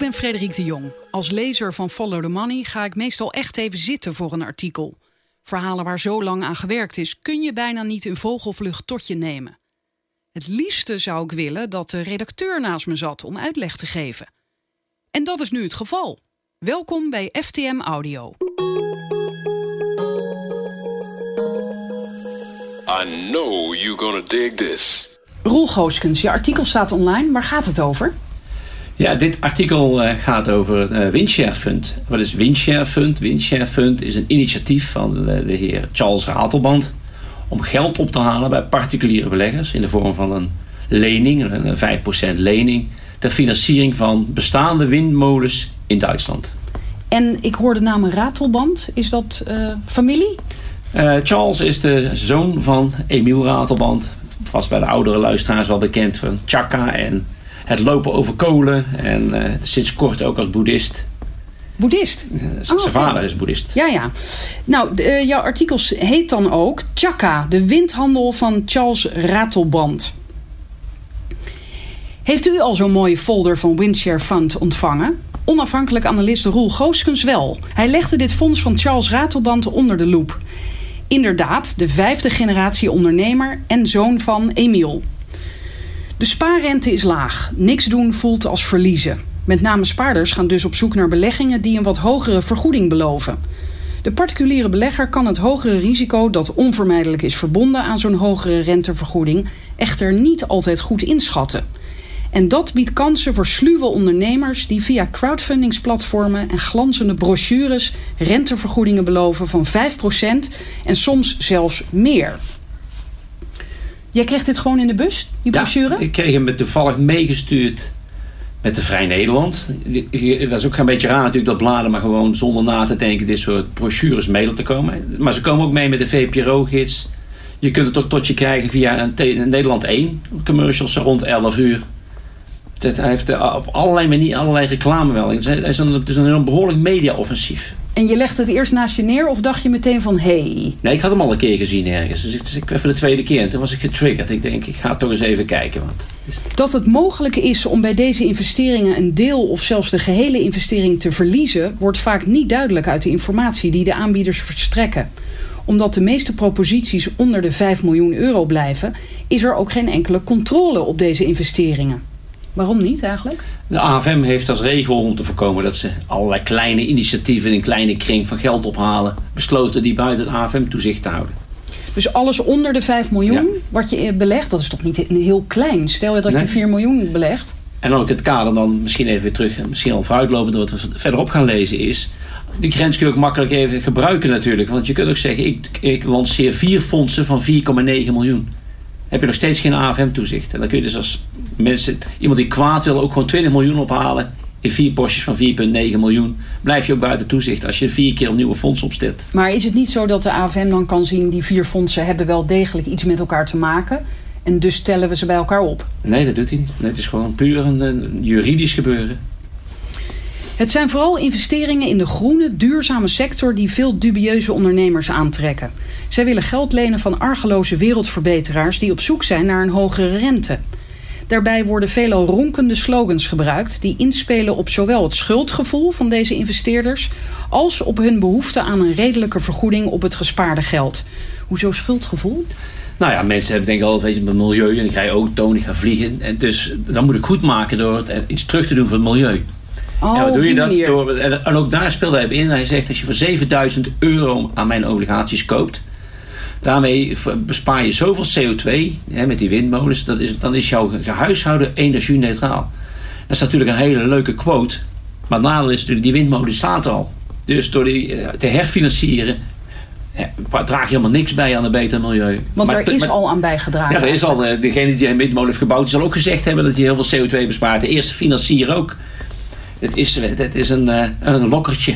ben Frederik de Jong. Als lezer van Follow the Money ga ik meestal echt even zitten voor een artikel. Verhalen waar zo lang aan gewerkt is, kun je bijna niet in vogelvlucht tot je nemen. Het liefste zou ik willen dat de redacteur naast me zat om uitleg te geven. En dat is nu het geval. Welkom bij FTM Audio. I know you're gonna dig this. Roel Gooskens, je artikel staat online. Waar gaat het over? Ja, dit artikel uh, gaat over het uh, Windshare Fund. Wat is Windshare Fund? Windshare Fund is een initiatief van de, de heer Charles Ratelband om geld op te halen bij particuliere beleggers in de vorm van een lening, een 5% lening, ter financiering van bestaande windmolens in Duitsland. En ik hoor de naam Ratelband. Is dat uh, familie? Charles is de zoon van Emiel Ratelband. Vast bij de oudere luisteraars wel bekend van Chaka en het lopen over kolen. En uh, sinds kort ook als boeddhist. Boeddhist? Uh, zijn oh, vader is boeddhist. Ja, ja. Nou, de, uh, jouw artikel heet dan ook Chaka, de windhandel van Charles Ratelband. Heeft u al zo'n mooie folder van Windshare Fund ontvangen? Onafhankelijk analist Roel Gooskens wel. Hij legde dit fonds van Charles Ratelband onder de loep. Inderdaad, de vijfde generatie ondernemer en zoon van Emiel. De spaarrente is laag. Niks doen voelt als verliezen. Met name spaarders gaan dus op zoek naar beleggingen die een wat hogere vergoeding beloven. De particuliere belegger kan het hogere risico dat onvermijdelijk is verbonden aan zo'n hogere rentevergoeding echter niet altijd goed inschatten. En dat biedt kansen voor sluwe ondernemers die via crowdfundingsplatformen en glanzende brochures rentevergoedingen beloven van 5% en soms zelfs meer. Jij kreeg dit gewoon in de bus, die brochure? Ja, ik kreeg hem toevallig meegestuurd met de Vrij Nederland. Dat is ook een beetje raar natuurlijk dat bladen maar gewoon zonder na te denken dit soort brochures mee te komen. Maar ze komen ook mee met de VPRO-gids. Je kunt het ook tot je krijgen via een Nederland 1 commercials rond 11 uur. Hij heeft op allerlei manieren allerlei reclame wel. Het is een, het is een behoorlijk media-offensief. En je legt het eerst naast je neer of dacht je meteen van hé? Hey. Nee, ik had hem al een keer gezien ergens. Dus ik, dus ik even de tweede keer en toen was ik getriggerd. Ik denk, ik ga toch eens even kijken. Want... Dat het mogelijk is om bij deze investeringen een deel of zelfs de gehele investering te verliezen, wordt vaak niet duidelijk uit de informatie die de aanbieders verstrekken omdat de meeste proposities onder de 5 miljoen euro blijven, is er ook geen enkele controle op deze investeringen. Waarom niet eigenlijk? De AFM heeft als regel om te voorkomen dat ze allerlei kleine initiatieven in een kleine kring van geld ophalen, besloten die buiten het AFM-toezicht te houden. Dus alles onder de 5 miljoen ja. wat je belegt, dat is toch niet heel klein? Stel je dat nee. je 4 miljoen belegt. En ook het kader dan misschien even weer terug, misschien al vooruitlopend wat we verderop gaan lezen is. Die grens kun je ook makkelijk even gebruiken natuurlijk. Want je kunt ook zeggen, ik, ik lanceer vier fondsen van 4,9 miljoen heb je nog steeds geen AFM-toezicht. En dan kun je dus als mensen, iemand die kwaad wil, ook gewoon 20 miljoen ophalen. In vier postjes van 4,9 miljoen blijf je ook buiten toezicht als je vier keer opnieuw een fonds opstelt. Maar is het niet zo dat de AFM dan kan zien, die vier fondsen hebben wel degelijk iets met elkaar te maken? En dus stellen we ze bij elkaar op? Nee, dat doet hij niet. Nee, het is gewoon puur een, een juridisch gebeuren. Het zijn vooral investeringen in de groene, duurzame sector die veel dubieuze ondernemers aantrekken. Zij willen geld lenen van argeloze wereldverbeteraars die op zoek zijn naar een hogere rente. Daarbij worden veelal ronkende slogans gebruikt die inspelen op zowel het schuldgevoel van deze investeerders als op hun behoefte aan een redelijke vergoeding op het gespaarde geld. Hoezo schuldgevoel? Nou ja, mensen hebben denk ik altijd weet je, het milieu en ik ga auto en ik ga vliegen. En dus dan moet ik goed maken door iets terug te doen voor het milieu. Oh, ja, wat doe je dat? Manier. Door, en ook daar speelde hij in. Hij zegt, als je voor 7000 euro aan mijn obligaties koopt... daarmee bespaar je zoveel CO2 hè, met die windmolens... Dat is, dan is jouw huishouden energie-neutraal. Dat is natuurlijk een hele leuke quote. Maar het nadeel is natuurlijk, die windmolen staat al. Dus door die te herfinancieren... Ja, draag je helemaal niks bij aan een beter milieu. Want maar, er is maar, al aan bijgedragen. Ja, er is al. Degene die een windmolen heeft gebouwd, zal ook gezegd hebben dat hij heel veel CO2 bespaart. De eerste financier ook. Het is, het is een, uh, een lokkertje.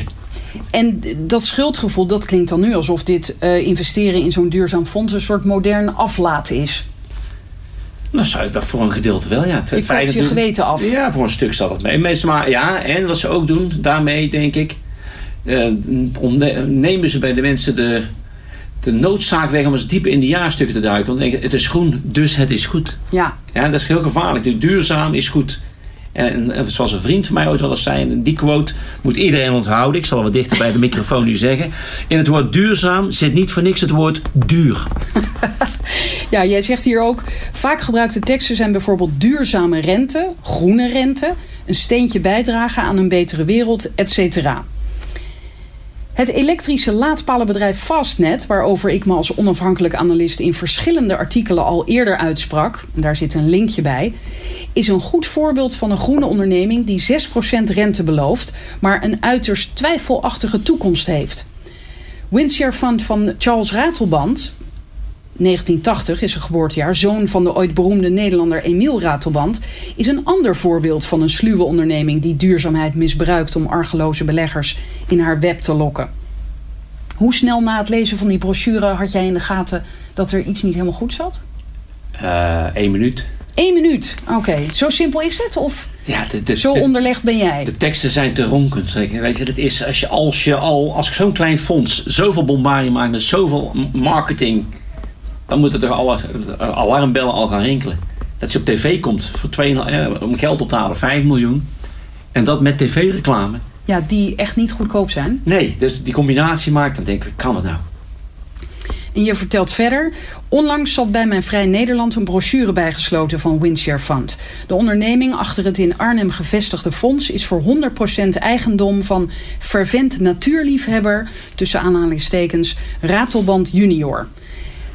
En dat schuldgevoel, dat klinkt dan nu alsof dit uh, investeren in zo'n duurzaam fonds een soort modern aflaat is. Nou, zou je dat voor een gedeelte wel, ja. Je koopt je geweten af. Ja, voor een stuk zal het mee. Mensen maar, ja, en wat ze ook doen, daarmee denk ik, uh, nemen ze bij de mensen de, de noodzaak weg om eens dieper in de jaarstukken te duiken. Want denken, het is groen, dus het is goed. Ja. Ja, dat is heel gevaarlijk. Duurzaam is goed. En, zoals een vriend van mij ooit wel eens zei, die quote moet iedereen onthouden. Ik zal wat dichter bij de microfoon nu zeggen. In het woord duurzaam zit niet voor niks het woord duur. Ja, jij zegt hier ook, vaak gebruikte teksten zijn bijvoorbeeld duurzame rente, groene rente, een steentje bijdragen aan een betere wereld, etc. Het elektrische laadpalenbedrijf Fastnet, waarover ik me als onafhankelijk analist in verschillende artikelen al eerder uitsprak, daar zit een linkje bij, is een goed voorbeeld van een groene onderneming die 6% rente belooft, maar een uiterst twijfelachtige toekomst heeft. Windshare Fund van Charles Ratelband, 1980 is zijn geboortejaar, zoon van de ooit beroemde Nederlander Emiel Ratelband, is een ander voorbeeld van een sluwe onderneming die duurzaamheid misbruikt om argeloze beleggers in haar web te lokken. Hoe snel na het lezen van die brochure had jij in de gaten dat er iets niet helemaal goed zat? Eén minuut. Eén minuut. Oké, zo simpel is het? Of Ja, de, de, zo de- onderlegd ben jij? De teksten zijn te ronkend. Weet je, dat is als je, als je al, als zo'n klein fonds zoveel bombardie maakt met zoveel marketing, dan moeten toch alle eh, alarmbellen al gaan rinkelen. Dat je op tv komt voor 2, eh, om geld op te halen, 5 miljoen. En dat met tv-reclame. Ja, die echt niet goedkoop zijn. Nee, dus die combinatie maakt, dan denk ik, kan het nou? En je vertelt verder. Onlangs zat bij mijn Vrij Nederland een brochure bijgesloten van Windshare Fund. De onderneming achter het in Arnhem gevestigde fonds is voor 100% eigendom van fervent natuurliefhebber, tussen aanhalingstekens, Ratelband Junior.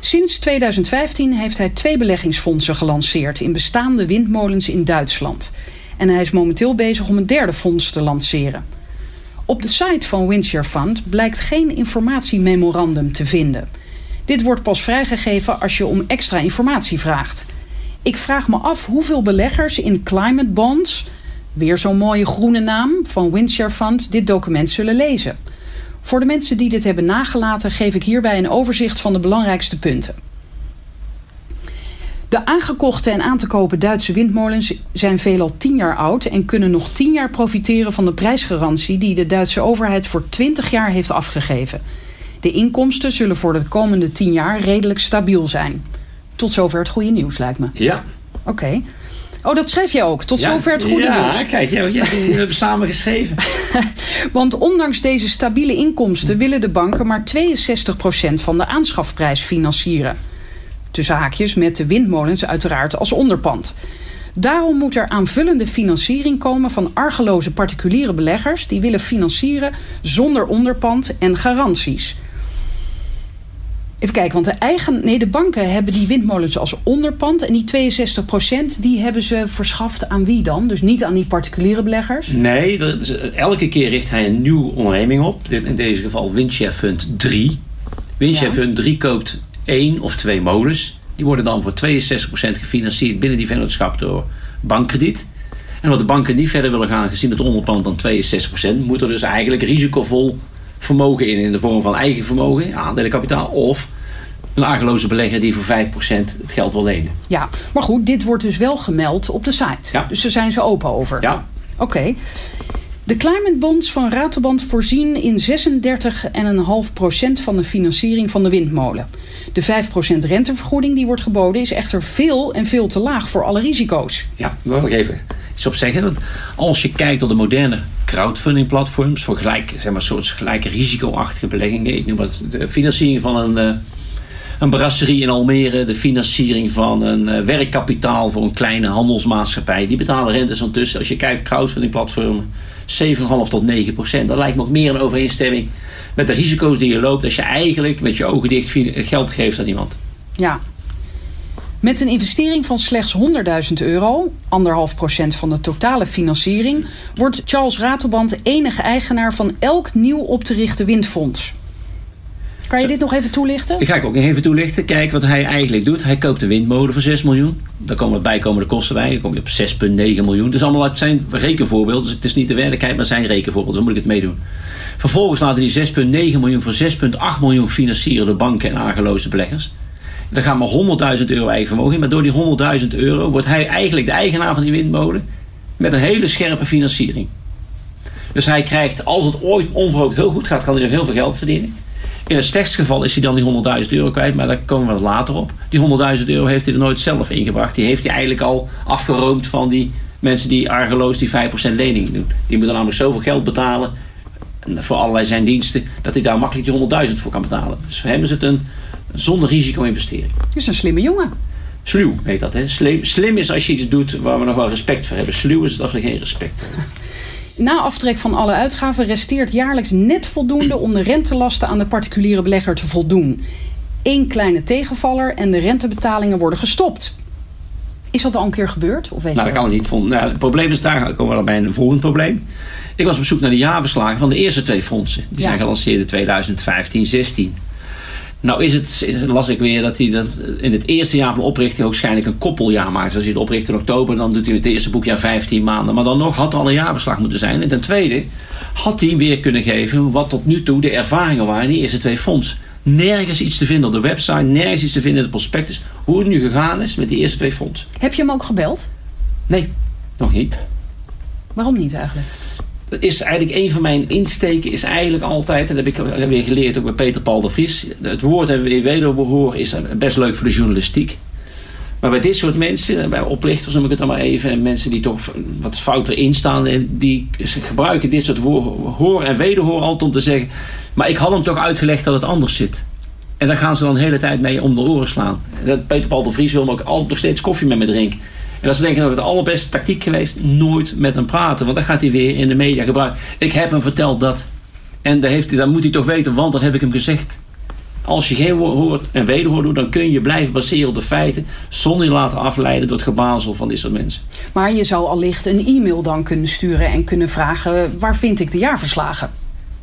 Sinds 2015 heeft hij twee beleggingsfondsen gelanceerd in bestaande windmolens in Duitsland. En hij is momenteel bezig om een derde fonds te lanceren. Op de site van Windshare Fund blijkt geen informatiememorandum te vinden. Dit wordt pas vrijgegeven als je om extra informatie vraagt. Ik vraag me af hoeveel beleggers in climate bonds, weer zo'n mooie groene naam van Windshare Fund, dit document zullen lezen. Voor de mensen die dit hebben nagelaten, geef ik hierbij een overzicht van de belangrijkste punten. De aangekochte en aan te kopen Duitse windmolens zijn veelal 10 jaar oud en kunnen nog 10 jaar profiteren van de prijsgarantie die de Duitse overheid voor 20 jaar heeft afgegeven. De inkomsten zullen voor de komende 10 jaar redelijk stabiel zijn. Tot zover het goede nieuws, lijkt me. Ja. Oké. Oh, dat schreef je ook. Tot zover het goede ja, nieuws. kijk, ja, ja, we hebben samen geschreven. Want ondanks deze stabiele inkomsten willen de banken maar 62% van de aanschafprijs financieren. Tussen haakjes met de windmolens uiteraard als onderpand. Daarom moet er aanvullende financiering komen van argeloze particuliere beleggers die willen financieren zonder onderpand en garanties. Even kijken, want de, eigen, nee, de banken hebben die windmolens als onderpand. En die 62% die hebben ze verschaft aan wie dan? Dus niet aan die particuliere beleggers. Nee, er is- elke keer richt hij een nieuwe onderneming op. In deze geval Windshare Fund 3. Windshare Ja. Fund 3 koopt één of twee molens. Die worden dan voor 62% gefinancierd binnen die vennootschap door bankkrediet. En wat de banken niet verder willen gaan, gezien het onderpand dan 62%, moet er dus eigenlijk risicovol vermogen in, in de vorm van eigen vermogen, aandelenkapitaal, of een argeloze belegger die voor 5% het geld wil lenen. Ja, maar goed, dit wordt dus wel gemeld op de site. Ja. Dus daar zijn ze open over. Ja, Oké. De climate bonds van Raterband voorzien in 36,5% van de financiering van de windmolen. De 5% rentevergoeding die wordt geboden is echter veel en veel te laag voor alle risico's. Ja, daar wil ik even iets op zeggen. Want als je kijkt naar de moderne crowdfunding platforms voor gelijk, zeg maar, soort gelijke risicoachtige beleggingen. Ik noem het de financiering van een, eh, een brasserie in Almere, de financiering van een eh, werkkapitaal voor een kleine handelsmaatschappij. Die betalen rentes van tussen, als je kijkt crowdfunding platformen, 7,5 tot 9 procent. Dat lijkt ook meer een overeenstemming met de risico's die je loopt als je eigenlijk met je ogen dicht geld geeft aan iemand. Ja. Met een investering van slechts 100.000 euro, anderhalf procent van de totale financiering, wordt Charles Ratelband enige eigenaar van elk nieuw op te richten windfonds. Kan je dit nog even toelichten? Ik ga ik ook nog even toelichten. Kijk wat hij eigenlijk doet. Hij koopt een windmolen voor 6 miljoen. Daar komen bijkomende kosten bij. Dan kom je op 6,9 miljoen. Dus allemaal uit zijn rekenvoorbeeld. Dus het is niet de werkelijkheid, maar zijn rekenvoorbeeld. Dan moet ik het meedoen. Vervolgens laten die 6,9 miljoen voor 6,8 miljoen financieren door banken en aangeloosde beleggers. Daar gaan maar 100.000 euro eigen vermogen in. Maar door die 100.000 euro wordt hij eigenlijk de eigenaar van die windmolen. Met een hele scherpe financiering. Dus hij krijgt, als het ooit onverhoopt heel goed gaat, kan hij nog heel veel geld verdienen. In het slechtste geval is hij dan die 100.000 euro kwijt, maar daar komen we wat later op. Die 100.000 euro heeft hij er nooit zelf ingebracht. Die heeft hij eigenlijk al afgeroomd van die mensen die argeloos die 5% lening doen. Die moeten namelijk zoveel geld betalen en voor allerlei zijn diensten, dat hij daar makkelijk die 100.000 voor kan betalen. Dus voor hem is het een zonder risico investering. Dat is een slimme jongen. Sluw heet dat. Hè? Slim, slim is als je iets doet waar we nog wel respect voor hebben. Sluw is als we geen respect hebben. Na aftrek van alle uitgaven resteert jaarlijks net voldoende om de rentelasten aan de particuliere belegger te voldoen. Eén kleine tegenvaller en de rentebetalingen worden gestopt. Is dat al een keer gebeurd? Of weet Nou, dat kan het niet. Nou, het probleem is, daar komen we al bij een volgend probleem. Ik was op zoek naar de jaarverslagen van de eerste twee fondsen. Die Ja. zijn gelanceerd in 2015, 16. Nou is het, las ik weer dat hij dat in het eerste jaar van oprichting waarschijnlijk een koppeljaar maakt. Dus als je het opricht in oktober, dan doet hij het eerste boekjaar 15 maanden. Maar dan nog had al een jaarverslag moeten zijn. En ten tweede had hij weer kunnen geven wat tot nu toe de ervaringen waren in die eerste twee fondsen. Nergens iets te vinden op de website, nergens iets te vinden in het prospectus. Hoe het nu gegaan is met die eerste twee fondsen. Heb je hem ook gebeld? Nee, nog niet. Waarom niet eigenlijk? Dat is eigenlijk een van mijn insteken, is eigenlijk altijd, en dat heb ik weer geleerd ook bij Peter Paul de Vries. Het woord en weer wederhoor is best leuk voor de journalistiek. Maar bij dit soort mensen, bij oplichters noem ik het dan maar even, en mensen die toch wat fouter instaan, die gebruiken dit soort woor- hoor en wederhoor altijd om te zeggen. Maar ik had hem toch uitgelegd dat het anders zit. En daar gaan ze dan de hele tijd mee om de oren slaan. Peter Paul de Vries wil me ook altijd nog steeds koffie met me drinken. En dat is denk ik nog het allerbeste tactiek geweest. Nooit met hem praten. Want dan gaat hij weer in de media gebruiken. Ik heb hem verteld dat. En daar, heeft hij, moet hij toch weten, want dat heb ik hem gezegd. Als je geen woord hoort en wederhoor doet, dan kun je blijven baseren op de feiten. Zonder je laten afleiden door het gebazel van dit soort mensen. Maar je zou allicht een e-mail dan kunnen sturen en kunnen vragen: waar vind ik de jaarverslagen?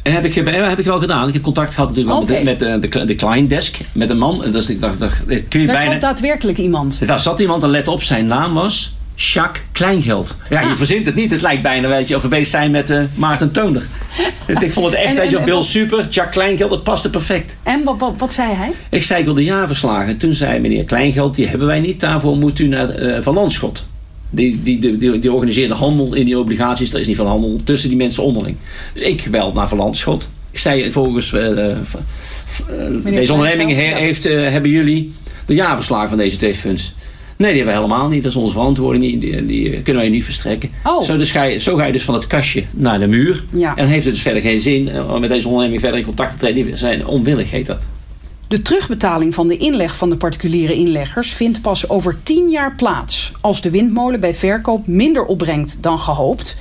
En heb ik, gebe- heb ik wel gedaan. Ik heb contact gehad natuurlijk met, de, met de, de, client desk. Met een man. Dus ik dacht, dacht, kun je Daar bijna... zat daadwerkelijk iemand. Daar zat iemand en let op, zijn naam was Jacques Kleingeld. Ja, je Ah. verzint het niet. Het lijkt bijna, weet je, of we bezig zijn met eh, Maarten Toonder. ik vond het echt, En- weet je, en- Bill wat- super, Jacques Kleingeld, dat paste perfect. En wat, wat, wat zei hij? Ik zei, ik wil de jaarverslagen. Toen zei meneer Kleingeld, die hebben wij niet. Daarvoor moet u naar eh, Van Landschot. Die, die, die, die, organiseerde handel in die obligaties. Er is niet veel handel tussen die mensen onderling. Dus ik gebeld naar Van Landschot. Ik zei, volgens eh, v- eh, deze onderneming he- heeft, eh, hebben jullie de jaarverslagen van deze twee funds. Nee, die hebben we helemaal niet. Dat is onze verantwoording. Die, die, die kunnen wij niet verstrekken. Oh. Zo, dus ga je, zo ga je dus van het kastje naar de muur. Ja. En heeft het dus verder geen zin eh, om met deze onderneming verder in contact te treden. Die zijn onwillig, heet dat. De terugbetaling van de inleg van de particuliere inleggers vindt pas over 10 jaar plaats. Als de windmolen bij verkoop minder opbrengt dan gehoopt.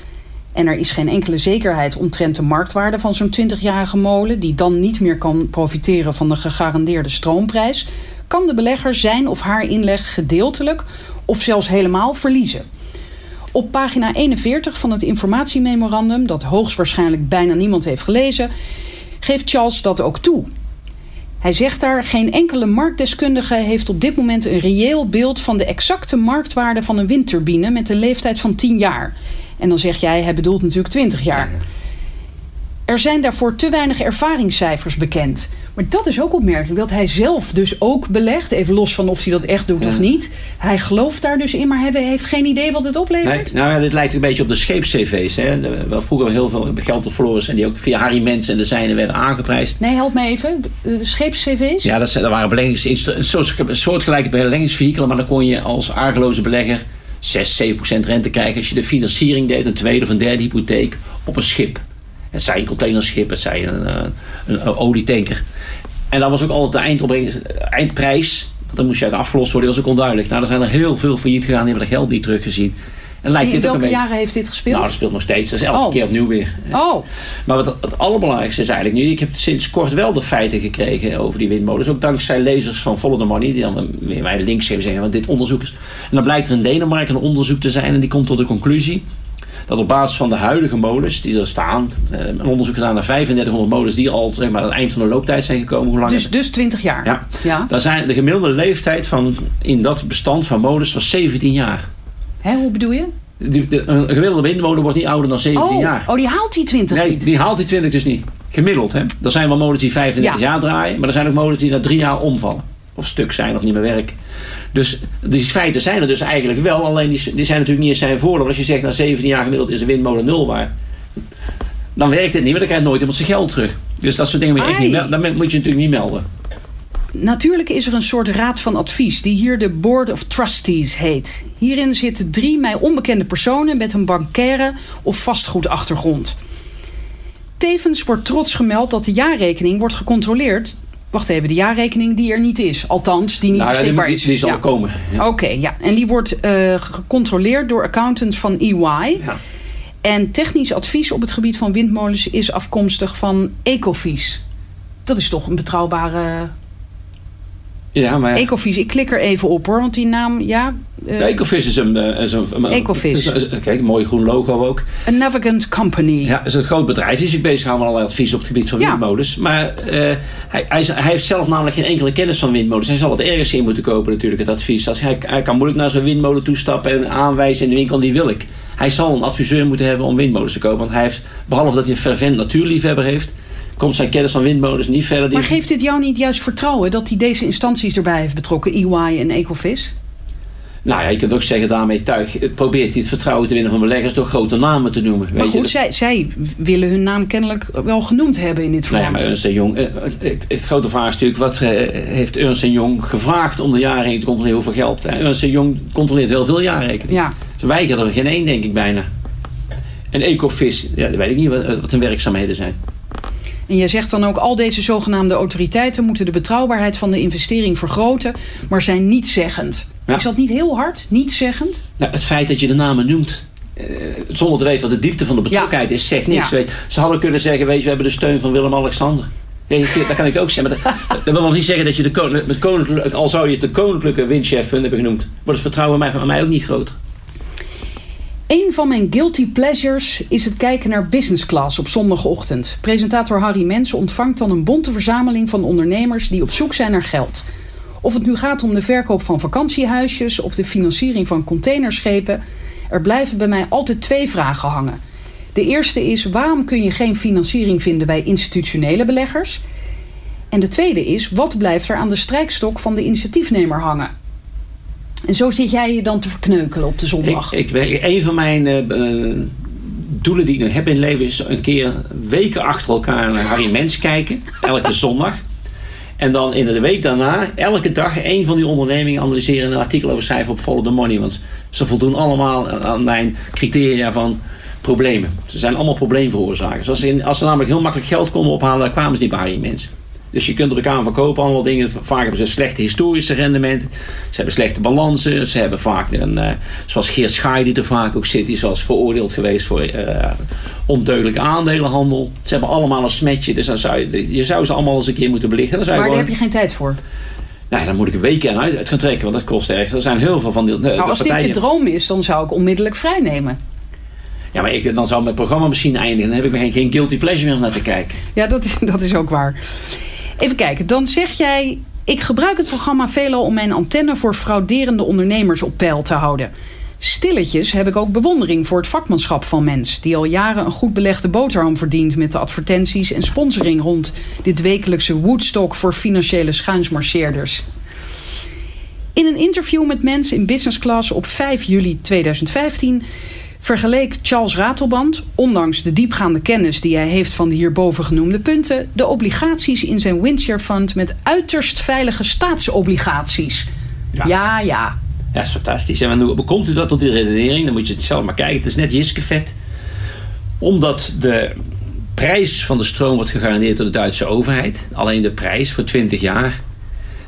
En er is geen enkele zekerheid omtrent de marktwaarde van zo'n 20-jarige molen, die dan niet meer kan profiteren van de gegarandeerde stroomprijs, kan de belegger zijn of haar inleg gedeeltelijk of zelfs helemaal verliezen. Op pagina 41 van het informatiememorandum, dat hoogstwaarschijnlijk bijna niemand heeft gelezen, geeft Charles dat ook toe. Hij zegt daar: geen enkele marktdeskundige heeft op dit moment een reëel beeld van de exacte marktwaarde van een windturbine met een leeftijd van 10 jaar. En dan zeg jij, hij bedoelt natuurlijk 20 jaar. Er zijn daarvoor te weinig ervaringscijfers bekend. Maar dat is ook opmerkelijk, dat hij zelf dus ook belegt. Even los van of hij dat echt doet Ja. of niet. Hij gelooft daar dus in, maar hij heeft geen idee wat het oplevert. Nee, nou ja, dit lijkt een beetje op de scheeps-cv's. Wel vroeger heel veel geld op verloren zijn die ook via Harry Mens en de zijne werden aangeprijsd. Nee, help me even. De scheeps-CV's? Ja, dat, zijn- dat waren een soortgelijke beleggingsvehikelen, maar dan kon je als argeloze belegger 6, 7 procent rente krijgen als je de financiering deed, een tweede of een derde hypotheek op een schip. Het zij een containerschip, het zij een, eh, een, een olietanker. En dat was ook altijd de eindopbrengst- eindprijs. Want dan moest je uit afgelost worden, dat was ook onduidelijk. Nou, er zijn er heel veel failliet gegaan, die hebben dat geld niet teruggezien. En lijkt In dit ook een welke beetje... jaren heeft dit gespeeld? Nou, dat speelt nog steeds. Dat is elke Oh. keer opnieuw weer. Oh, Maar wat het allerbelangrijkste is eigenlijk nu, ik heb sinds kort wel de feiten gekregen over die windmolens. Ook dankzij lezers van Follow the Money, die dan weer mij links geven zeggen, want dit onderzoek is. En dan blijkt er in Denemarken een onderzoek te zijn en die komt tot de conclusie dat op basis van de huidige molens die er staan, eh, een onderzoek gedaan naar 3500 molens die al zeg maar, aan het eind van de looptijd zijn gekomen. Hoe lang dus, dus 20 jaar. Ja. ja. Daar zijn de gemiddelde leeftijd van in dat bestand van molens was 17 jaar. Hè, hoe bedoel je? De- een gemiddelde windmolen wordt niet ouder dan 17 Oh, jaar. oh, die haalt die 20 Nee, niet. die haalt die 20 dus niet. Gemiddeld, hè. Er zijn wel molens die 35 Ja. jaar draaien, maar er zijn ook molens die na drie jaar omvallen. Of stuk zijn of niet meer werken. Dus die feiten zijn er dus eigenlijk wel, alleen die, die zijn natuurlijk niet in zijn voordeel. Als je zegt na 17 jaar gemiddeld is een windmolen nul waard, dan werkt het niet, maar dan krijgt nooit iemand zijn geld terug. Dus dat soort dingen moet je, echt niet, dat moet je natuurlijk niet melden. natuurlijk is er een soort raad van advies die hier de Board of Trustees heet. Hierin zitten drie mij onbekende personen met een bankaire of vastgoedachtergrond. Tevens wordt trots gemeld dat de jaarrekening wordt gecontroleerd. Wacht even, de jaarrekening die er niet is. Althans, die niet Nou, ja, die, beschikbaar is. die zal Ja. er komen. Ja. Oké, ja. En die wordt eh, gecontroleerd door accountants van EY. Ja. En technisch advies op het gebied van windmolens is afkomstig van Ecovies. Dat is toch een betrouwbare Ja, maar Ecovies. Ik klik er even op hoor, want die naam, ja. Ja, Ecovis is een... is een, Ecovis. is- is- Kijk, mooi groen logo ook. A Navigant Company. Ja, is een groot bedrijf die zich bezighoudt met allerlei advies op het gebied van Ja. windmolens. Maar eh, hij, hij, is- hij heeft zelf namelijk geen enkele kennis van windmolens. Hij zal het ergens in moeten kopen natuurlijk, het advies. Als hij, hij kan moeilijk naar zo'n windmolen toestappen en aanwijzen in de winkel, die wil ik. Hij zal een adviseur moeten hebben om windmolens te kopen. Want hij heeft, behalve dat hij een fervent natuurliefhebber heeft, komt zijn kennis van windmolens niet verder. Die- Maar geeft dit jou niet juist vertrouwen dat hij deze instanties erbij heeft betrokken, EY en Ecovis? Nou ja, je kunt ook zeggen daarmee tuig. Probeert hij het vertrouwen te winnen van beleggers door grote namen te noemen. Maar Weet je, goed, zij, zij willen hun naam kennelijk wel genoemd hebben in dit Nou ja, verband. maar Ernst Jong, eh, het, het grote vraag is natuurlijk, wat eh, heeft Ernst Jong gevraagd om de jaarrekening te controleren? Hoeveel geld? Eh, Ernst Jong controleert heel veel jaarrekeningen. ja. Ze weigeren er geen één, denk ik bijna. En Ecofis, ja, dat weet ik niet wat, wat hun werkzaamheden zijn. En je zegt dan ook, al deze zogenaamde autoriteiten moeten de betrouwbaarheid van de investering vergroten, maar zijn nietzeggend. Ja. Is dat niet heel hard, nietzeggend? Nou, het feit dat je de namen noemt, eh, zonder te weten wat de diepte van de betrokkenheid is, zegt niks. Ja. Weet je. Ze hadden kunnen zeggen, weet je, we hebben de steun van Willem-Alexander. Dat kan ik ook zeggen. Maar dat, dat wil nog niet zeggen dat je de, koninklijke, al zou je het de koninklijke windchef hebben genoemd, wordt het vertrouwen bij, van mij ook niet groter. Een van mijn guilty pleasures is het kijken naar business class op zondagochtend. Presentator Harry Mensen ontvangt dan een bonte verzameling van ondernemers die op zoek zijn naar geld. Of het nu gaat om de verkoop van vakantiehuisjes of de financiering van containerschepen, er blijven bij mij altijd twee vragen hangen. De eerste is waarom kun je geen financiering vinden bij institutionele beleggers? En de tweede is wat blijft er aan de strijkstok van de initiatiefnemer hangen? En zo zit jij je dan te verkneukelen op de zondag. Ik, ik, een van mijn eh, eh, doelen die ik heb in leven is een keer weken achter elkaar naar Harry Mens kijken. Elke zondag. En dan in de week daarna, elke dag, één van die ondernemingen analyseren en een artikel over schrijven op Follow the Money. Want ze voldoen allemaal aan mijn criteria van problemen. Ze zijn allemaal probleemveroorzakers. Als ze, als ze namelijk heel makkelijk geld konden ophalen, dan kwamen ze niet bij Harry Mens. Dus je kunt op elkaar verkopen, allemaal dingen. Vaak hebben ze slechte historische rendementen. Ze hebben slechte balansen. Ze hebben vaak een, eh, zoals Geert Schaai die er vaak ook zit, die eens veroordeeld geweest voor ondeugelijke aandelenhandel. Ze hebben allemaal een smetje, dus dan zou je, je zou ze allemaal eens een keer moeten belichten. Dan Maar daar heb je geen tijd voor. nou, dan moet ik een week aan uit, uit gaan trekken, want dat kost erg. Er zijn heel veel van die. Nou, als dit je droom is, dan zou ik onmiddellijk vrij nemen. Ja, maar ik, dan zou mijn programma misschien eindigen. Dan heb ik geen, geen guilty pleasure meer om naar te kijken. Ja, dat is, dat is ook waar. Even kijken, dan zeg jij... Ik gebruik het programma veelal om mijn antenne voor frauderende ondernemers op peil te houden. Stilletjes heb ik ook bewondering voor het vakmanschap van mens... die al jaren een goed belegde boterham verdient... met de advertenties en sponsoring rond dit wekelijkse Woodstock... voor financiële schuinsmarcheerders. In een interview met Mens in Business Class op 5 juli 2015 vergeleek Charles Ratelband, ondanks de diepgaande kennis die hij heeft van de hierboven genoemde punten, de obligaties in zijn Windshare Fund met uiterst veilige staatsobligaties. Ja. Ja, ja. Ja, dat is fantastisch. En hoe komt u dat tot die redenering? Dan moet je het zelf maar kijken. Het is net Jiskevet. Omdat de prijs van de stroom wordt gegarandeerd door de Duitse overheid. Alleen de prijs voor 20 jaar.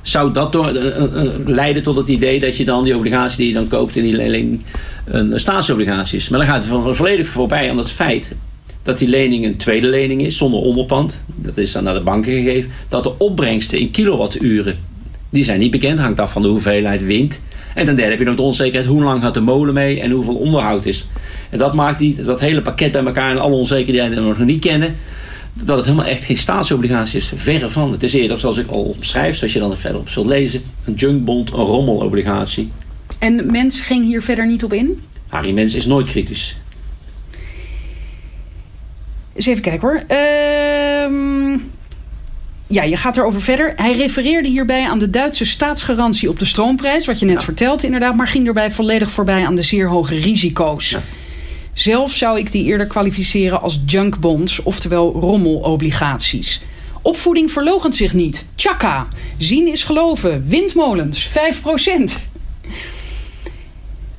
Zou dat door, eh, eh, eh, leiden tot het idee dat je dan die obligatie die je dan koopt in die lening een staatsobligatie is. Maar dan gaat het van volledig voorbij aan het feit dat die lening een tweede lening is zonder onderpand. Dat is dan naar de banken gegeven. Dat de opbrengsten in kilowatturen, die zijn niet bekend, hangt af van de hoeveelheid wind. En ten derde heb je nog de onzekerheid hoe lang gaat de molen mee en hoeveel onderhoud is. En dat maakt die, dat hele pakket bij elkaar en alle onzekerheden die we nog niet kennen. Dat het helemaal echt geen staatsobligatie is. Verre van. Het is eerder, zoals ik al omschrijf, zoals je dan er verder op zult lezen, een junkbond, een rommelobligatie. En mens ging hier verder niet op in? Harry Mens is nooit kritisch. Eens even kijken hoor. Ehm, ja, je gaat erover verder. Hij refereerde hierbij aan de Duitse staatsgarantie op de stroomprijs, wat je net Ja. vertelt inderdaad, maar ging daarbij volledig voorbij aan de zeer hoge risico's. Ja. Zelf zou ik die eerder kwalificeren als junkbonds, oftewel rommelobligaties. Opvoeding verlogent zich niet. Tjaka. Zien is geloven. Windmolens. 5%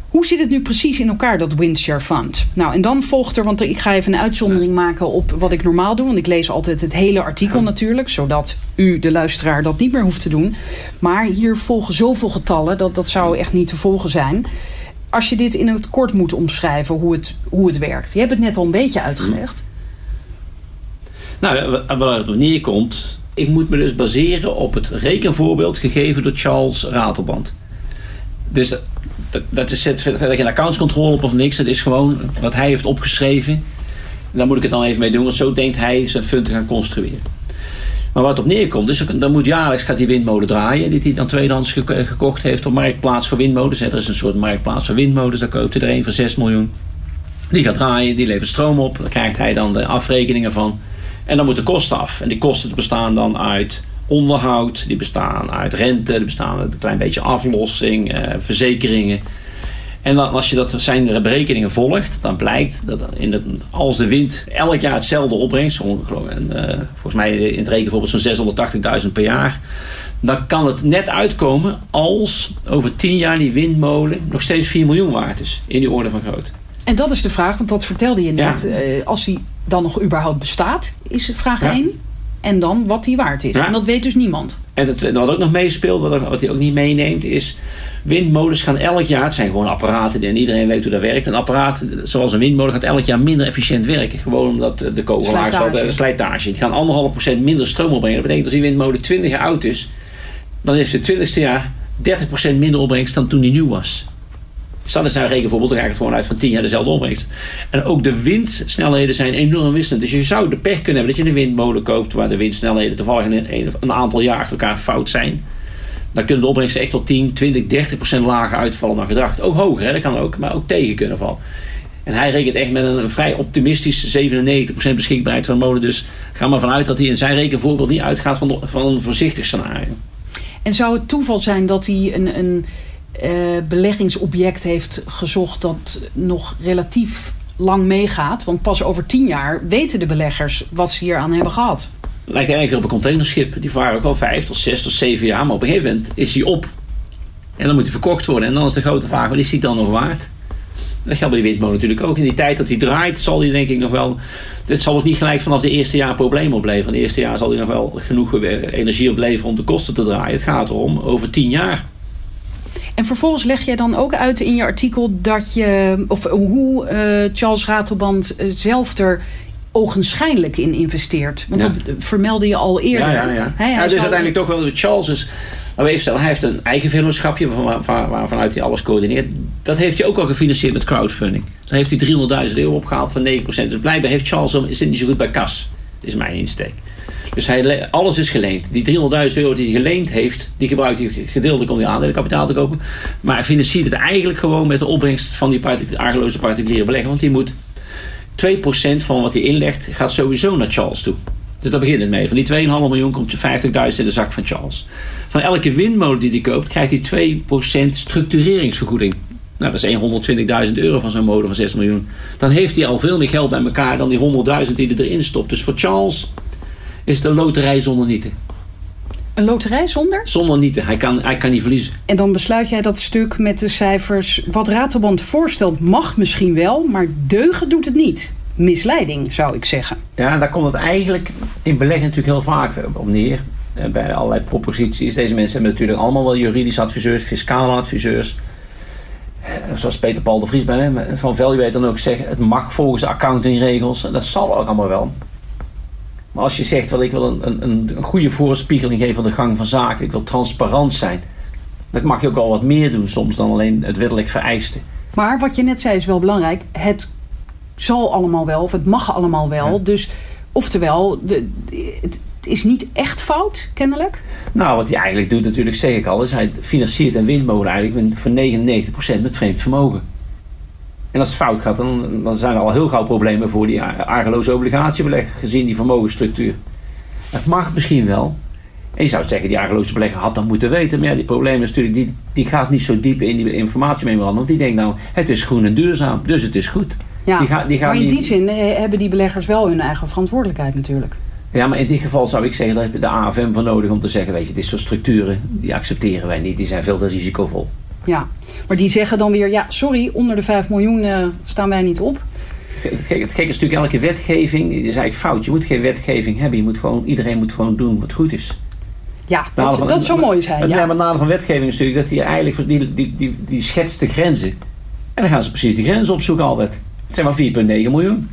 Hoe zit het nu precies in elkaar, dat Windshare Fund? Nou, en dan volgt er, want ik ga even een uitzondering maken op wat ik normaal doe. Want ik lees altijd het hele artikel natuurlijk, zodat u, de luisteraar, dat niet meer hoeft te doen. Maar hier volgen zoveel getallen, dat, dat zou echt niet te volgen zijn. Als je dit in het kort moet omschrijven, hoe het, hoe het werkt. Je hebt het net al een beetje uitgelegd. Nou, waar het op neerkomt, ik moet me dus baseren op het rekenvoorbeeld gegeven door Charles Ratelband. Dus dat, is, verder geen accountscontrole op of niks. Dat is gewoon wat hij heeft opgeschreven. Daar moet ik het dan even mee doen, want zo denkt hij zijn fund te gaan construeren. Maar wat op neerkomt, is dan moet jaarlijks gaat die windmolen draaien, die hij dan tweedehands gekocht heeft op Marktplaats voor windmolens. Er is een soort Marktplaats voor windmolens, daar koopt hij er een van 6 miljoen. Die gaat draaien, die levert stroom op, daar krijgt hij dan de afrekeningen van. En dan moeten kosten af. En die kosten bestaan dan uit onderhoud, die bestaan uit rente, die bestaan uit een klein beetje aflossing, eh, verzekeringen. En dan, als je dat zijn berekeningen volgt, dan blijkt dat in het, als de wind elk jaar hetzelfde opbrengt, en, uh, volgens mij in het rekenvoorbeeld zo'n 680.000 per jaar, dan kan het net uitkomen als over 10 jaar die windmolen nog steeds 4 miljoen waard is, in die orde van grootte. En dat is de vraag, want dat vertelde je net. Uh, als hij dan nog überhaupt bestaat, is vraag ja. 1. En dan wat die waard is. En dat weet dus niemand. En het, wat ook nog meespeelt, wat, wat hij ook niet meeneemt, is windmolens gaan elk jaar, het zijn gewoon apparaten en iedereen weet hoe dat werkt. Een apparaat zoals een windmolen gaat elk jaar minder efficiënt werken. Gewoon omdat de kogelaars, de slijtage. Die gaan anderhalf procent minder stroom opbrengen. Dat betekent als die windmolen 20 jaar oud is, dan heeft het 20ste jaar 30% minder opbrengst dan toen die nieuw was. Nou een rekenvoorbeeld, dan ga het gewoon uit van 10 jaar dezelfde opbrengst. En ook de windsnelheden zijn enorm wisselend. Dus je zou de pech kunnen hebben dat je een windmolen koopt waar de windsnelheden toevallig een, een aantal jaar achter elkaar fout zijn. Dan kunnen de opbrengsten echt tot 10, 20, 30 procent lager uitvallen dan gedacht. Ook hoger, hè? dat kan ook, maar ook tegen kunnen vallen. En hij rekent echt met een vrij optimistisch 97% beschikbaarheid van de molen. Dus ga maar vanuit dat hij in zijn rekenvoorbeeld niet uitgaat van, van een voorzichtig scenario. En zou het toeval zijn dat hij een, een beleggingsobject heeft gezocht dat nog relatief lang meegaat. Want pas over tien jaar weten de beleggers wat ze hier aan hebben gehad. Lijkt eigenlijk op een containerschip. Die varen ook al vijf tot zes tot zeven jaar. Maar op een gegeven moment is hij op. En dan moet hij verkocht worden. En dan is de grote vraag, wat is hij dan nog waard? Dat geldt bij de windmolen natuurlijk ook. In die tijd dat hij draait, zal hij denk ik nog wel... Het zal ook niet gelijk vanaf de eerste jaar probleem opleveren. De eerste jaar zal hij nog wel genoeg energie opleveren om de kosten te draaien. Het gaat erom over tien jaar. En vervolgens leg jij dan ook uit in je artikel dat je, of hoe uh, Charles Ratelband eh, zelf er ogenschijnlijk in investeert. Want dat vermeldde je al eerder. Ja, ja, ja. Hij, dus uiteindelijk toch wel, Charles is, nou even hij heeft een eigen vennootschapje waar, waarvanuit hij alles coördineert. Dat heeft hij ook al gefinancierd met crowdfunding. Daar heeft hij 300.000 euro opgehaald van 9%. Dus blijkbaar heeft Charles, is niet zo goed bij kas. Dat is mijn insteek. Dus hij, alles is geleend. Die 300.000 euro die hij geleend heeft, die gebruikt hij gedeeltelijk om die aandelenkapitaal te kopen. Maar hij financiert het eigenlijk gewoon met de opbrengst van die argeloze particuliere belegger. Want die moet 2% van wat hij inlegt, gaat sowieso naar Charles toe. Dus daar begint het mee. Van die 2,5 miljoen komt je 50.000 in de zak van Charles. Van elke windmolen die hij koopt, krijgt hij 2% structureringsvergoeding. Nou, dat is 120.000 euro van zo'n molen van 6 miljoen. Dan heeft hij al veel meer geld bij elkaar dan die 100.000 die hij erin stopt. Dus voor Charles is een loterij zonder nieten. Een loterij zonder? Zonder nieten. Hij kan, hij kan niet verliezen. En dan besluit jij dat stuk met de cijfers. Wat Ratelband voorstelt mag misschien wel, maar deugen doet het niet. Misleiding, zou ik zeggen. Ja, daar komt het eigenlijk in beleggen natuurlijk heel vaak op neer. Eh, bij allerlei proposities. Deze mensen hebben natuurlijk allemaal wel juridisch adviseurs, fiscale adviseurs. Eh, zoals Peter Paul de Vries bij van Valuate dan ook zeggen, het mag volgens de accountingregels. En dat zal ook allemaal wel. Maar als je zegt, wel, ik wil een, een, een goede voorspiegeling geven van de gang van zaken, ik wil transparant zijn, dan mag je ook wel wat meer doen soms dan alleen het wettelijk vereiste. Maar wat je net zei is wel belangrijk. Het zal allemaal wel, of het mag allemaal wel. Dus oftewel, de, het is niet echt fout, kennelijk. Nou, wat hij eigenlijk doet, natuurlijk zeg ik al, is hij financiert een windmolen eigenlijk voor 99% met vreemd vermogen. En als het fout gaat, dan, dan zijn er al heel gauw problemen voor die argeloze obligatiebelegger, gezien die vermogensstructuur. Het mag misschien wel. En je zou zeggen, die argeloze belegger had dat moeten weten. Maar ja, die probleem is natuurlijk, die, die gaat niet zo diep in die informatiememorandum. Want die denkt nou, het is groen en duurzaam, dus het is goed. Ja, die gaat, die maar in die zin eh, hebben die beleggers wel hun eigen verantwoordelijkheid natuurlijk. Ja, maar in dit geval zou ik zeggen, daar heb je de AFM voor nodig om te zeggen, weet je, dit soort structuren, die accepteren wij niet. Die zijn veel te risicovol. Ja, maar die zeggen dan weer, ja, sorry, onder de 5 miljoen eh, staan wij niet op. Het gekke, het gekke is natuurlijk, elke wetgeving is eigenlijk fout. Je moet geen wetgeving hebben. Je moet gewoon, iedereen moet gewoon doen wat goed is. Ja, dat, van- dat zou mooi zijn. Het Ja. ja. maar nadeel van wetgeving is natuurlijk dat die eigenlijk die, die, die, die schetst de grenzen. En dan gaan ze precies die grenzen opzoeken altijd. Het zijn maar 4,9 miljoen.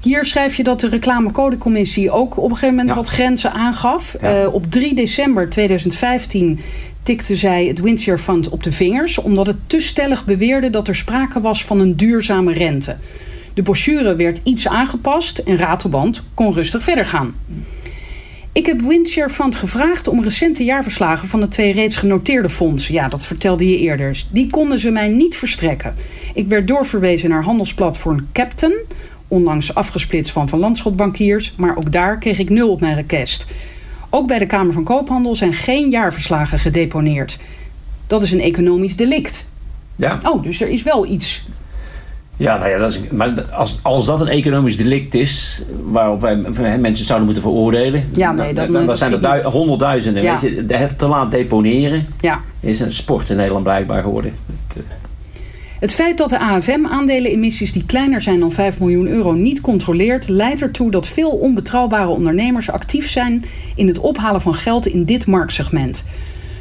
Hier schrijf je dat de reclamecodecommissie ook op een gegeven moment Ja. wat grenzen aangaf. Ja. Eh, op 3 december 2015 tikte zij het Windshare Fund op de vingers... omdat het te stellig beweerde dat er sprake was van een duurzame rente. De brochure werd iets aangepast en Ratelband kon rustig verder gaan. Ik heb Windshare Fund gevraagd om recente jaarverslagen van de twee reeds genoteerde fondsen. Ja, dat vertelde je eerder. Die konden ze mij niet verstrekken. Ik werd doorverwezen naar handelsplatform Captain, onlangs afgesplitst van Van Landschot Bankiers, maar ook daar kreeg ik nul op mijn request. Ook bij de Kamer van Koophandel zijn geen jaarverslagen gedeponeerd. Dat is een economisch delict. Ja, Oh, dus er is wel iets. ja, nou ja dat is, maar als, als dat een economisch delict is, waarop wij mensen zouden moeten veroordelen, Ja, nee, dan, dat- dan, dat zijn er honderdduizenden. Ja. Weet je, het te laat deponeren Ja. is een sport in Nederland blijkbaar geworden. Het, eh, Het feit dat de AFM aandelenemissies die kleiner zijn dan 5 miljoen euro niet controleert, leidt ertoe dat veel onbetrouwbare ondernemers actief zijn in het ophalen van geld in dit marktsegment.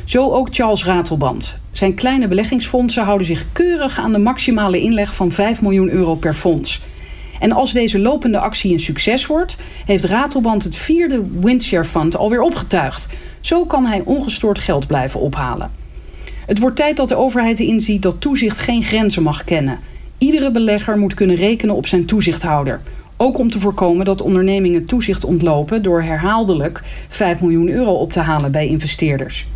Zo ook Charles Ratelband. Zijn kleine beleggingsfondsen houden zich keurig aan de maximale inleg van 5 miljoen euro per fonds. En als deze lopende actie een succes wordt, heeft Ratelband het vierde Windshare Fund alweer opgetuigd. Zo kan hij ongestoord geld blijven ophalen. Het wordt tijd dat de overheid inziet dat toezicht geen grenzen mag kennen. Iedere belegger moet kunnen rekenen op zijn toezichthouder. Ook om te voorkomen dat ondernemingen toezicht ontlopen door herhaaldelijk 5 miljoen euro op te halen bij investeerders.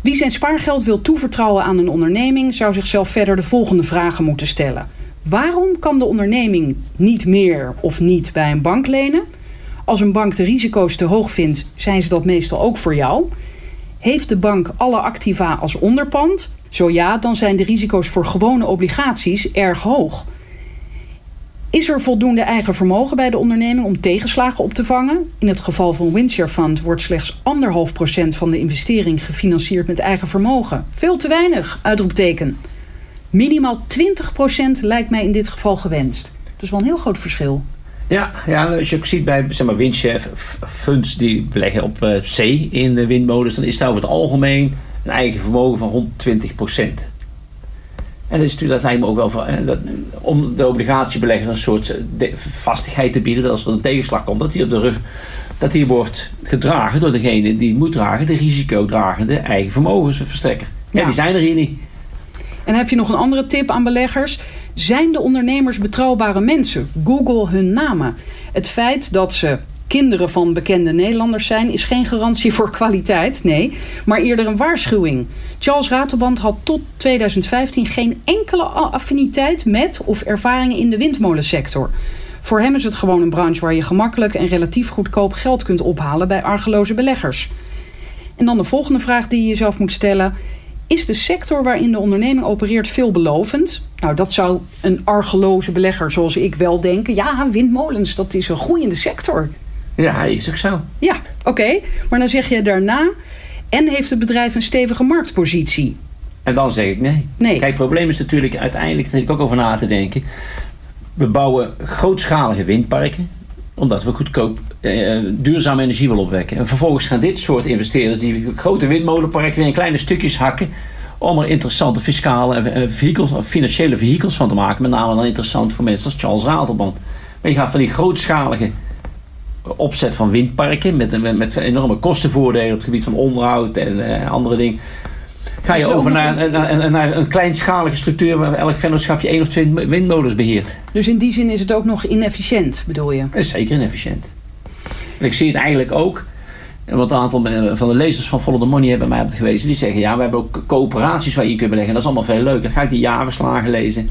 Wie zijn spaargeld wil toevertrouwen aan een onderneming, zou zichzelf verder de volgende vragen moeten stellen. Waarom kan de onderneming niet meer of niet bij een bank lenen? Als een bank de risico's te hoog vindt, zijn ze dat meestal ook voor jou. Heeft de bank alle activa als onderpand? Zo ja, dan zijn de risico's voor gewone obligaties erg hoog. Is er voldoende eigen vermogen bij de onderneming om tegenslagen op te vangen? In het geval van Windshare Fund wordt slechts 1,5% van de investering gefinancierd met eigen vermogen. Veel te weinig, uitroepteken. Minimaal 20% lijkt mij in dit geval gewenst. Dat is wel een heel groot verschil. Ja, ja, als je ook ziet bij zeg maar, windchef funds die beleggen op eh, zee in de windmolens, dan is daar over het algemeen een eigen vermogen van rond 20% En dat, is natuurlijk, dat lijkt me ook wel van, eh, dat, om de obligatiebelegger een soort eh, de- vastigheid te bieden, dat als er een tegenslag komt, dat die op de rug dat die wordt gedragen door degene die het moet dragen, de risicodragende eigen vermogensverstrekker. Ja. Ja. die zijn er hier niet. En heb je nog een andere tip aan beleggers? Zijn de ondernemers betrouwbare mensen? Google hun namen. Het feit dat ze kinderen van bekende Nederlanders zijn, is geen garantie voor kwaliteit, nee, maar eerder een waarschuwing. Charles Ratelband had tot 2015 geen enkele affiniteit met of ervaringen in de windmolensector. Voor hem is het gewoon een branche waar je gemakkelijk en relatief goedkoop geld kunt ophalen bij argeloze beleggers. En dan de volgende vraag die je jezelf moet stellen. Is de sector waarin de onderneming opereert veelbelovend? Nou, dat zou een argeloze belegger zoals ik wel denken. Ja, windmolens, dat is een groeiende sector. Ja, is ook zo. Ja, oké. Maar dan zeg je daarna... en heeft het bedrijf een stevige marktpositie? En dan zeg ik nee. Nee. Kijk, het probleem is natuurlijk uiteindelijk, daar zit ik ook over na te denken. We bouwen grootschalige windparken, omdat we goedkoop eh, duurzame energie willen opwekken. En vervolgens gaan dit soort investeerders die grote windmolenparken weer in kleine stukjes hakken. Om er interessante fiscale en eh, financiële vehicles van te maken. Met name dan interessant voor mensen als Charles Ratelband. Maar je gaat van die grootschalige opzet van windparken met, met, met enorme kostenvoordelen op het gebied van onderhoud en eh, andere dingen. Ga je ook over naar, naar, naar een kleinschalige structuur waar elk vennootschapje één of twee windmolens beheert. Dus in die zin is het ook nog inefficiënt, bedoel je? Is zeker inefficiënt. En ik zie het eigenlijk ook, want een aantal van de lezers van Follow the Money hebben mij op het gewezen. Die zeggen, ja, we hebben ook coöperaties waar je in kunt beleggen. Dat is allemaal veel leuker. Dan ga ik die jaarverslagen lezen.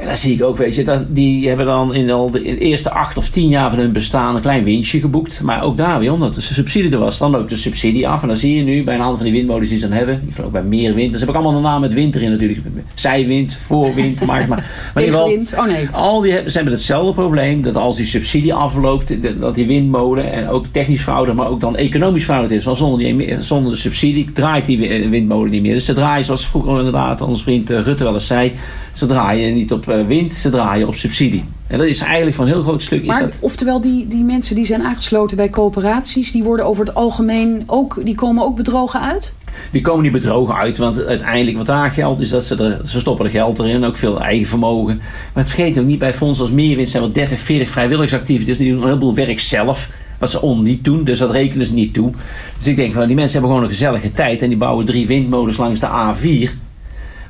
En dan zie ik ook, weet je, dat, die hebben dan in, al de, in de eerste acht of tien jaar van hun bestaan een klein winstje geboekt. Maar ook daar weer, omdat de subsidie er was, dan loopt de subsidie af. En dan zie je nu bij een aantal van die windmolens die ze dan hebben, die ook bij meer wind. Dus heb ik allemaal een naam met winter in natuurlijk. Zijwind, voorwind, maakt maar. maar in wind, oh nee. Al die hebben, ze hebben hetzelfde probleem, dat als die subsidie afloopt, dat die windmolen en ook technisch verouderd, maar ook dan economisch verouderd is. Want zonder, die, zonder de subsidie draait die windmolen niet meer. Dus ze draaien, zoals vroeger inderdaad onze vriend eh, Rutte wel eens zei, ze draaien niet op eh, wind, ze draaien op subsidie. En dat is eigenlijk van een heel groot stuk. Maar, is dat... Oftewel, die, die mensen die zijn aangesloten bij coöperaties, die worden over het algemeen ook, die komen ook bedrogen uit? Die komen niet bedrogen uit, want uiteindelijk wat daar geldt is dat ze, er, ze stoppen er geld erin, ook veel eigen vermogen. Maar het vergeet ook niet, bij fondsen als Meerwind zijn wel 30, 40 vrijwilligersactiviteiten. Die doen een heleboel werk zelf, wat ze on niet doen, dus dat rekenen ze niet toe. Dus ik denk van, die mensen hebben gewoon een gezellige tijd en die bouwen drie windmolens langs de A4.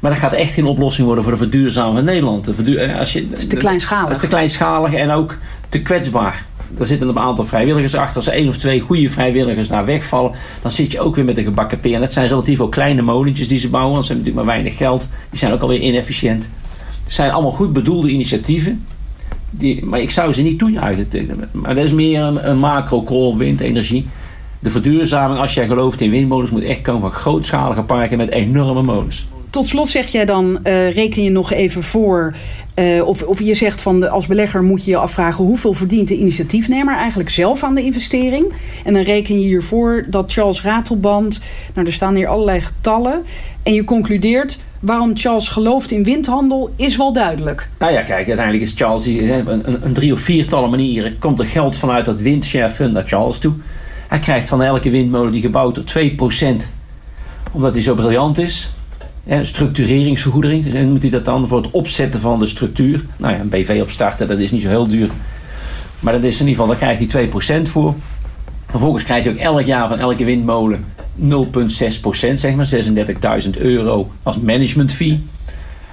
Maar dat gaat echt geen oplossing worden voor de verduurzaming van Nederland. De verduur, eh, als je, het is te kleinschalig. Het is te kleinschalig en ook te kwetsbaar. Er zitten een aantal vrijwilligers achter. Als er één of twee goede vrijwilligers daar wegvallen, dan zit je ook weer met een gebakken peer. En dat zijn relatief ook kleine molentjes die ze bouwen, want ze hebben natuurlijk maar weinig geld. Die zijn ook alweer inefficiënt. Het zijn allemaal goed bedoelde initiatieven. Die, maar ik zou ze niet toejuichen. Maar dat is meer een, een macro-call windenergie. De verduurzaming, als jij gelooft in windmolens, moet echt komen van grootschalige parken met enorme molens tot slot zeg jij dan, uh, reken je nog even voor. Uh, of, of je zegt van de, als belegger moet je je afvragen hoeveel verdient de initiatiefnemer eigenlijk zelf aan de investering. En dan reken je hiervoor dat Charles Ratelband, nou er staan hier allerlei getallen. En je concludeert waarom Charles gelooft in windhandel is wel duidelijk. Nou ja, kijk, uiteindelijk is Charles die, een, een drie of viertallen manieren komt er geld vanuit dat windshare fund naar Charles toe. Hij krijgt van elke windmolen die gebouwd wordt 2%, omdat hij zo briljant is structureringsvergoeding. En moet hij dat dan voor het opzetten van de structuur. Nou ja, een BV opstarten, dat is niet zo heel duur. Maar dat is in ieder geval, daar krijgt hij 2% voor. Vervolgens krijgt hij ook elk jaar van elke windmolen 0,6%, zeg maar, 36.000 euro als management fee.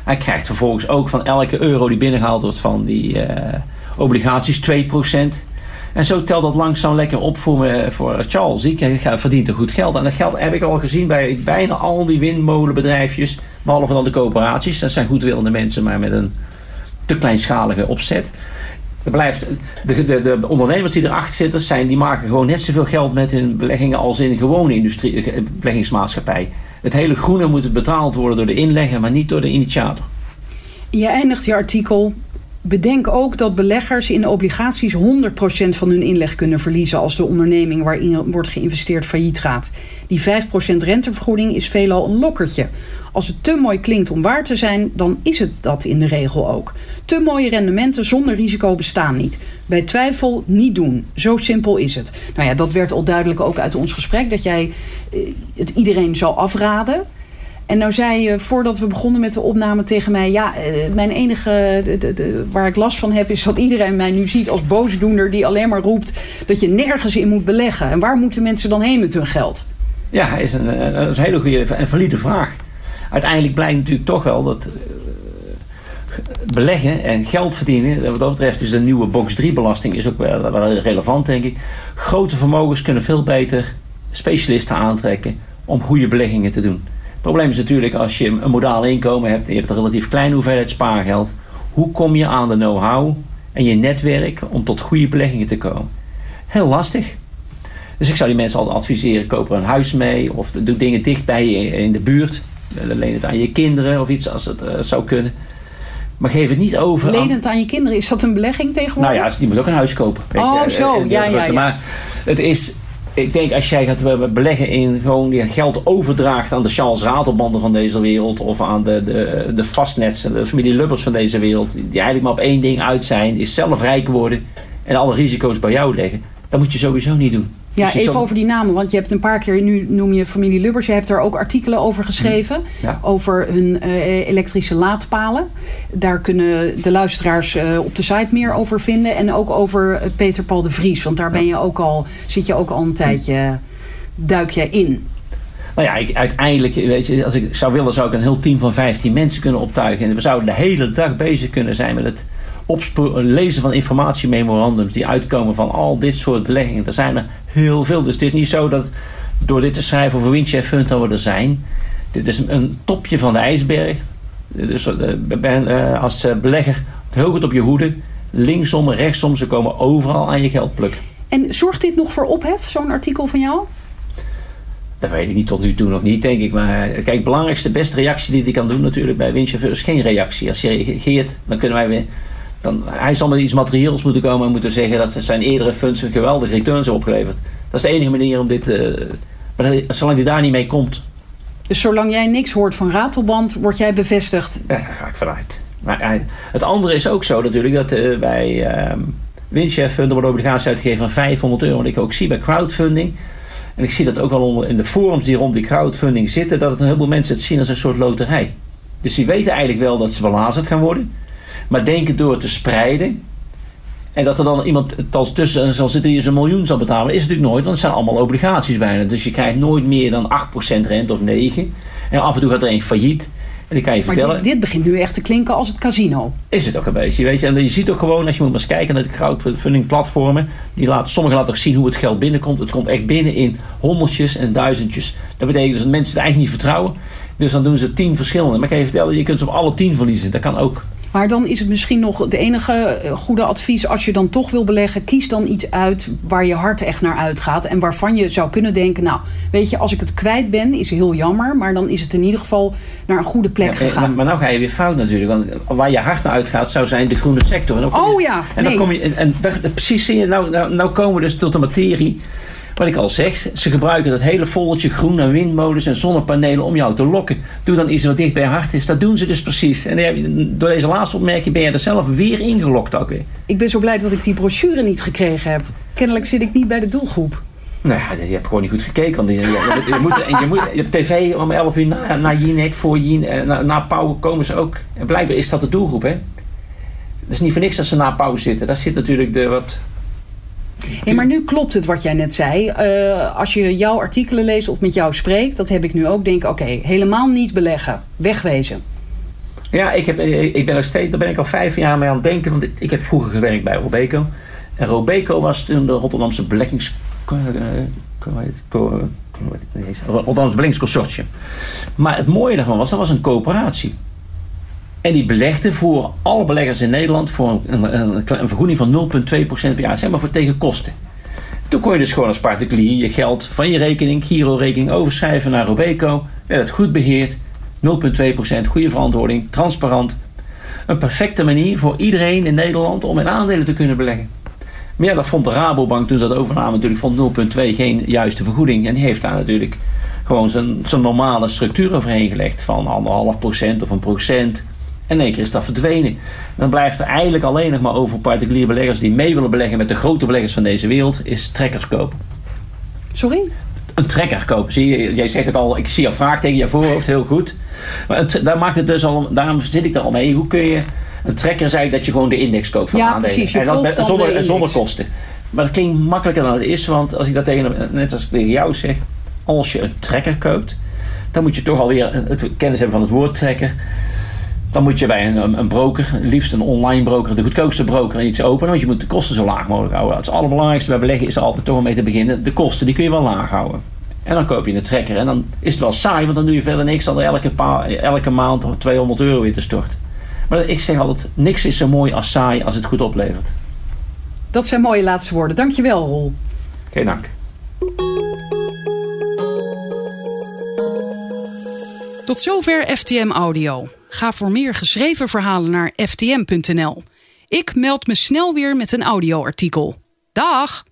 Hij krijgt vervolgens ook van elke euro die binnengehaald wordt van die uh, obligaties 2%. En zo telt dat langzaam lekker op voor, me, voor Charles. Ik verdient er goed geld. En dat geld heb ik al gezien bij bijna al die windmolenbedrijfjes. Behalve dan de coöperaties. Dat zijn goedwillende mensen, maar met een te kleinschalige opzet. Blijft, de, de, de ondernemers die erachter zitten, zijn, die maken gewoon net zoveel geld met hun beleggingen als in gewone industrie, eh, beleggingsmaatschappij. Het hele groene moet betaald worden door de inlegger, maar niet door de initiator. Je eindigt je artikel Bedenk ook dat beleggers in obligaties 100% van hun inleg kunnen verliezen als de onderneming waarin wordt geïnvesteerd failliet gaat. Die 5% rentevergoeding is veelal een lokkertje. Als het te mooi klinkt om waar te zijn, dan is het dat in de regel ook. Te mooie rendementen zonder risico bestaan niet. Bij twijfel niet doen. Zo simpel is het. Nou ja, dat werd al duidelijk ook uit ons gesprek dat jij eh, het iedereen zou afraden. En nou zei je voordat we begonnen met de opname tegen mij: ja, eh, mijn enige waar ik last van heb, is dat iedereen mij nu ziet als boosdoener die alleen maar roept dat je nergens in moet beleggen. En waar moeten mensen dan heen met hun geld? Ja, is een, eh, dat is een hele goede en valide vraag. Uiteindelijk blijkt natuurlijk toch wel dat eh, beleggen en geld verdienen, wat dat betreft is de nieuwe box 3 belasting is ook wel relevant denk ik. Grote vermogens kunnen veel beter specialisten aantrekken om goede beleggingen te doen. Het probleem is natuurlijk als je een modaal inkomen hebt en je hebt een relatief kleine hoeveelheid spaargeld. Hoe kom je aan de know-how en je netwerk om tot goede beleggingen te komen? Heel lastig. Dus ik zou die mensen altijd adviseren: koop er een huis mee of doe dingen dicht bij je in de buurt. Leen het aan je kinderen of iets als het uh, zou kunnen. Maar geef het niet over. Leen het aan je kinderen, is dat een belegging tegenwoordig? Nou ja, die moet ook een huis kopen. Weet oh, je, zo. Ja, ja, ja. Maar het is, ik denk als jij gaat beleggen in gewoon je geld overdraagt aan de Charles Ratelbanden van deze wereld of aan de, de, de vastnets, de familie Lubbers van deze wereld, die eigenlijk maar op één ding uit zijn, is zelf rijk worden en alle risico's bij jou leggen, dat moet je sowieso niet doen. Ja, dus even over die namen. Want je hebt een paar keer, nu noem je familie Lubbers. Je hebt er ook artikelen over geschreven. Hm, over hun uh, elektrische laadpalen. Daar kunnen de luisteraars uh, op de site meer over vinden. En ook over uh, Peter Paul de Vries. Want daar ben je ook al, zit je ook al een tijdje, duik je in. Nou ja, ik, uiteindelijk, weet je, als ik zou willen, zou ik een heel team van 15 mensen kunnen optuigen. En we zouden de hele dag bezig kunnen zijn met het lezen van informatiememorandums die uitkomen van al dit soort beleggingen. Er zijn er heel veel. Dus het is niet zo dat door dit te schrijven over Windchef Fund dat we er zijn. Dit is een topje van de ijsberg. Dus ben als belegger heel goed op je hoede. Linksom, rechtsom, ze komen overal aan je geld plukken. En zorgt dit nog voor ophef, zo'n artikel van jou? Dat weet ik niet tot nu toe nog niet, denk ik. Maar kijk, de belangrijkste, beste reactie die hij kan doen natuurlijk bij windchauffeur is geen reactie. Als je reageert, dan kunnen wij weer... Dan, hij zal met iets materieels moeten komen en moeten zeggen dat zijn eerdere funds een geweldige returns hebben opgeleverd. Dat is de enige manier om dit... Uh, maar zolang hij daar niet mee komt... Dus zolang jij niks hoort van Ratelband, word jij bevestigd? Ja, daar ga ik vanuit. Maar het andere is ook zo natuurlijk dat uh, bij uh, Windchef er wordt obligatie uitgegeven van 500 euro. Wat ik ook zie bij crowdfunding. En ik zie dat ook wel in de forums die rond die crowdfunding zitten, dat het een heleboel mensen het zien als een soort loterij. Dus die weten eigenlijk wel dat ze belazerd gaan worden, maar denken door te spreiden. En dat er dan iemand tussen zal zitten die eens een miljoen zal betalen, is natuurlijk nooit, want het zijn allemaal obligaties bijna. Dus je krijgt nooit meer dan 8% rente of 9%. En af en toe gaat er een failliet. En ik kan je vertellen. Dit, dit, begint nu echt te klinken als het casino. Is het ook een beetje, weet je. En je ziet ook gewoon, als je moet maar eens kijken naar de crowdfunding platformen. Die laten, sommigen laten ook zien hoe het geld binnenkomt. Het komt echt binnen in honderdjes en duizendjes. Dat betekent dus dat mensen het eigenlijk niet vertrouwen. Dus dan doen ze tien verschillende. Maar ik kan je vertellen, je kunt ze op alle tien verliezen. Dat kan ook. Maar dan is het misschien nog de enige eh, goede advies. Als je dan toch wil beleggen, kies dan iets uit waar je hart echt naar uitgaat. En waarvan je zou kunnen denken, nou, weet je, als ik het kwijt ben, is heel jammer. Maar dan is het in ieder geval naar een goede plek ja, gegaan. Maar, maar nou ga je weer fout natuurlijk. Want waar je hart naar uitgaat, zou zijn de groene sector. En oh ja, En dan kom je, en, en precies zie je, nou, nou, nou komen we dus tot de materie wat ik al zeg, ze gebruiken dat hele voltje groen en windmolens en zonnepanelen om jou te lokken. Doe dan iets wat dicht bij je hart is. Dat doen ze dus precies. En door deze laatste opmerking ben je er zelf weer ingelokt ook weer. Ik ben zo blij dat ik die brochure niet gekregen heb. Kennelijk zit ik niet bij de doelgroep. Nou ja, je hebt gewoon niet goed gekeken. Want je, je, je, moet, je, moet, je hebt tv om 11 uur na, na Jinek, voor Jinek, eh, na, na Pauw komen ze ook. En blijkbaar is dat de doelgroep, hè. Het is niet voor niks dat ze na Pauw zitten. Daar zit natuurlijk de wat Hey, maar nu klopt het wat jij net zei. Uh, als je jouw artikelen leest of met jou spreekt, dat heb ik nu ook. Denk oké, helemaal niet beleggen. Wegwezen. Ja, ik, heb, eh, ik ben er steeds, daar ben ik al vijf jaar mee aan het denken. Want ik heb vroeger gewerkt bij Robeco. En Robeco was toen de Rotterdamse beleggings... Rotterdamse beleggingsconsortium. Maar het mooie daarvan was, dat was een coöperatie. En die belegde voor alle beleggers in Nederland voor een, vergoeding van 0,2% per jaar, zeg maar voor tegen kosten. Toen kon je dus gewoon als particulier je geld van je rekening, Giro-rekening, overschrijven naar Robeco. Werd het goed beheerd, 0,2%, goede verantwoording, transparant. Een perfecte manier voor iedereen in Nederland om in aandelen te kunnen beleggen. Maar ja, dat vond de Rabobank toen ze dat overname natuurlijk vond 0,2 geen juiste vergoeding. En die heeft daar natuurlijk gewoon zijn, zijn normale structuur overheen gelegd van anderhalf procent of een procent. En in één keer is dat verdwenen. Dan blijft er eigenlijk alleen nog maar over particuliere beleggers die mee willen beleggen met de grote beleggers van deze wereld, is trekkers kopen. Sorry? Een trekker kopen. Zie je, jij zegt ook al, ik zie je vraag tegen je voorhoofd, heel goed. Maar het, daar maakt het dus al, daarom zit ik er al mee. Hoe kun je, een trekker eigenlijk dat je gewoon de index koopt van ja, aandelen. Precies, en dat zonder, zonder kosten. Maar dat klinkt makkelijker dan het is, want als ik dat tegen, net als ik tegen jou zeg, als je een trekker koopt, dan moet je toch alweer het kennis hebben van het woord trekker. Dan moet je bij een, een broker, liefst een online broker, de goedkoopste broker, iets openen. Want je moet de kosten zo laag mogelijk houden. Het allerbelangrijkste bij beleggen is er altijd toch om mee te beginnen. De kosten die kun je wel laag houden. En dan koop je een trekker. En dan is het wel saai, want dan doe je verder niks dan elke, elke maand 200 euro weer te storten. Maar ik zeg altijd, niks is zo mooi als saai als het goed oplevert. Dat zijn mooie laatste woorden. Dankjewel, Rol. Geen dank. Tot zover FTM Audio. Ga voor meer geschreven verhalen naar ftm.nl. Ik meld me snel weer met een audioartikel. Dag!